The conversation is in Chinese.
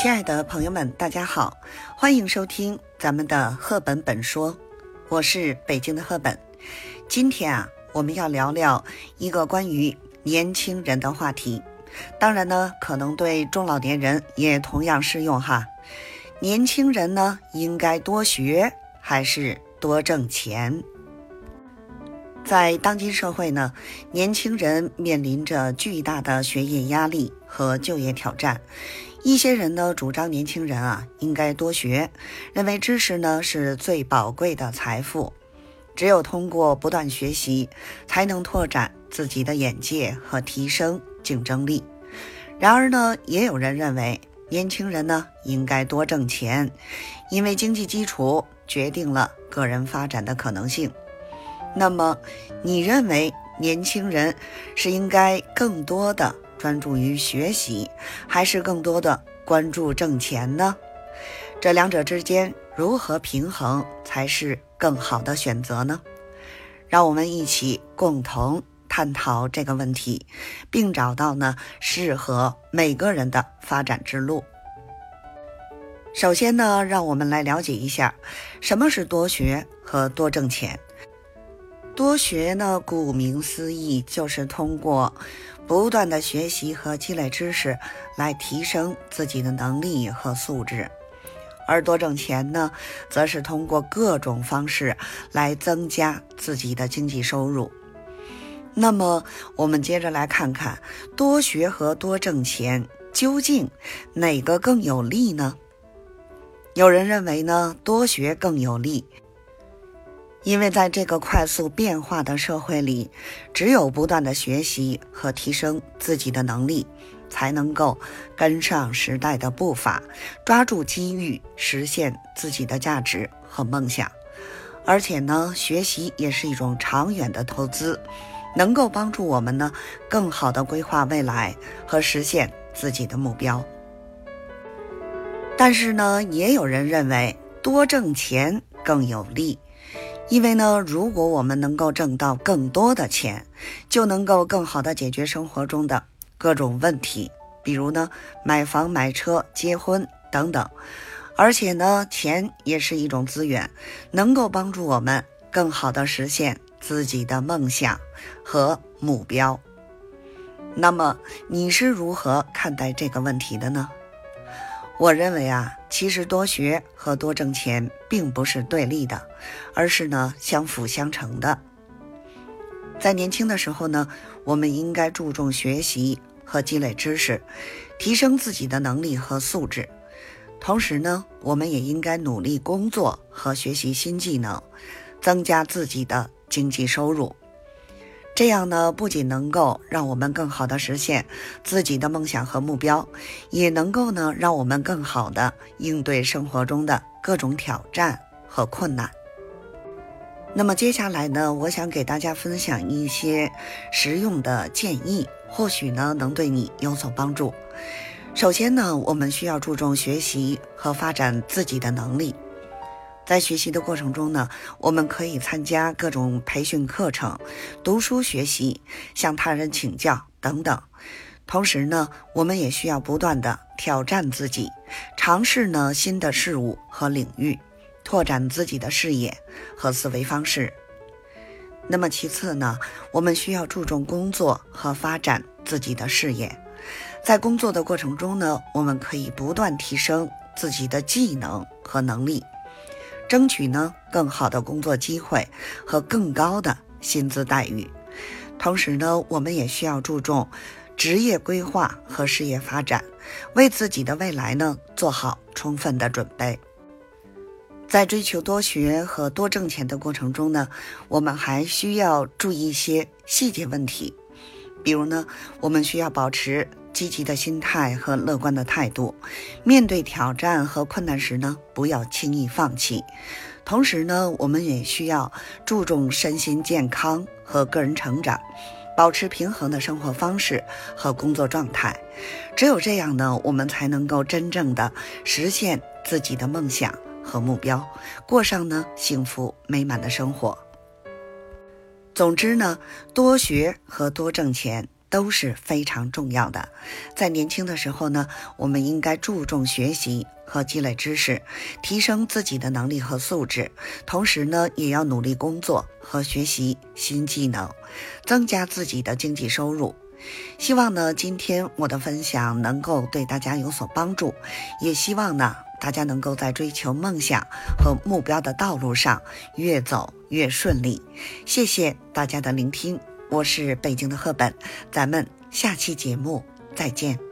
亲爱的朋友们，大家好，欢迎收听咱们的赫本本说，我是北京的赫本。今天啊，我们要聊聊一个关于年轻人的话题，当然呢，可能对中老年人也同样适用哈。年轻人呢，应该多学还是多挣钱？在当今社会呢，年轻人面临着巨大的学业压力和就业挑战。一些人呢主张年轻人啊应该多学，认为知识呢是最宝贵的财富，只有通过不断学习，才能拓展自己的眼界和提升竞争力。然而呢，也有人认为年轻人呢应该多挣钱，因为经济基础决定了个人发展的可能性。那么，你认为年轻人是应该更多的专注于学习，还是更多的关注挣钱呢？这两者之间如何平衡才是更好的选择呢？让我们一起共同探讨这个问题，并找到呢适合每个人的发展之路。首先呢，让我们来了解一下什么是多学和多挣钱。多学呢，顾名思义，就是通过不断的学习和积累知识，来提升自己的能力和素质；而多挣钱呢，则是通过各种方式来增加自己的经济收入。那么，我们接着来看看多学和多挣钱究竟哪个更有利呢？有人认为呢，多学更有利。因为在这个快速变化的社会里，只有不断的学习和提升自己的能力，才能够跟上时代的步伐，抓住机遇，实现自己的价值和梦想。而且呢，学习也是一种长远的投资，能够帮助我们呢更好的规划未来和实现自己的目标。但是呢，也有人认为多挣钱更有利。因为呢，如果我们能够挣到更多的钱，就能够更好的解决生活中的各种问题，比如呢，买房、买车、结婚等等。而且呢，钱也是一种资源，能够帮助我们更好的实现自己的梦想和目标。那么，你是如何看待这个问题的呢？我认为啊，其实多学和多挣钱并不是对立的，而是呢相辅相成的。在年轻的时候呢，我们应该注重学习和积累知识，提升自己的能力和素质。同时呢，我们也应该努力工作和学习新技能，增加自己的经济收入。这样呢，不仅能够让我们更好的实现自己的梦想和目标，也能够呢，让我们更好的应对生活中的各种挑战和困难。那么接下来呢，我想给大家分享一些实用的建议，或许呢，能对你有所帮助。首先呢，我们需要注重学习和发展自己的能力。在学习的过程中呢，我们可以参加各种培训课程、读书学习、向他人请教等等。同时呢，我们也需要不断的挑战自己，尝试呢新的事物和领域，拓展自己的视野和思维方式。那么其次呢，我们需要注重工作和发展自己的事业。在工作的过程中呢，我们可以不断提升自己的技能和能力。争取呢更好的工作机会和更高的薪资待遇，同时呢，我们也需要注重职业规划和事业发展，为自己的未来呢做好充分的准备。在追求多学和多挣钱的过程中呢，我们还需要注意一些细节问题，比如呢，我们需要保持。积极的心态和乐观的态度，面对挑战和困难时呢，不要轻易放弃。同时呢，我们也需要注重身心健康和个人成长，保持平衡的生活方式和工作状态。只有这样呢，我们才能够真正的实现自己的梦想和目标，过上呢幸福美满的生活。总之呢，多学和多挣钱。都是非常重要的。在年轻的时候呢，我们应该注重学习和积累知识，提升自己的能力和素质，同时呢，也要努力工作和学习新技能，增加自己的经济收入。希望呢，今天我的分享能够对大家有所帮助，也希望呢，大家能够在追求梦想和目标的道路上越走越顺利。谢谢大家的聆听，我是北京的赫本，咱们下期节目再见。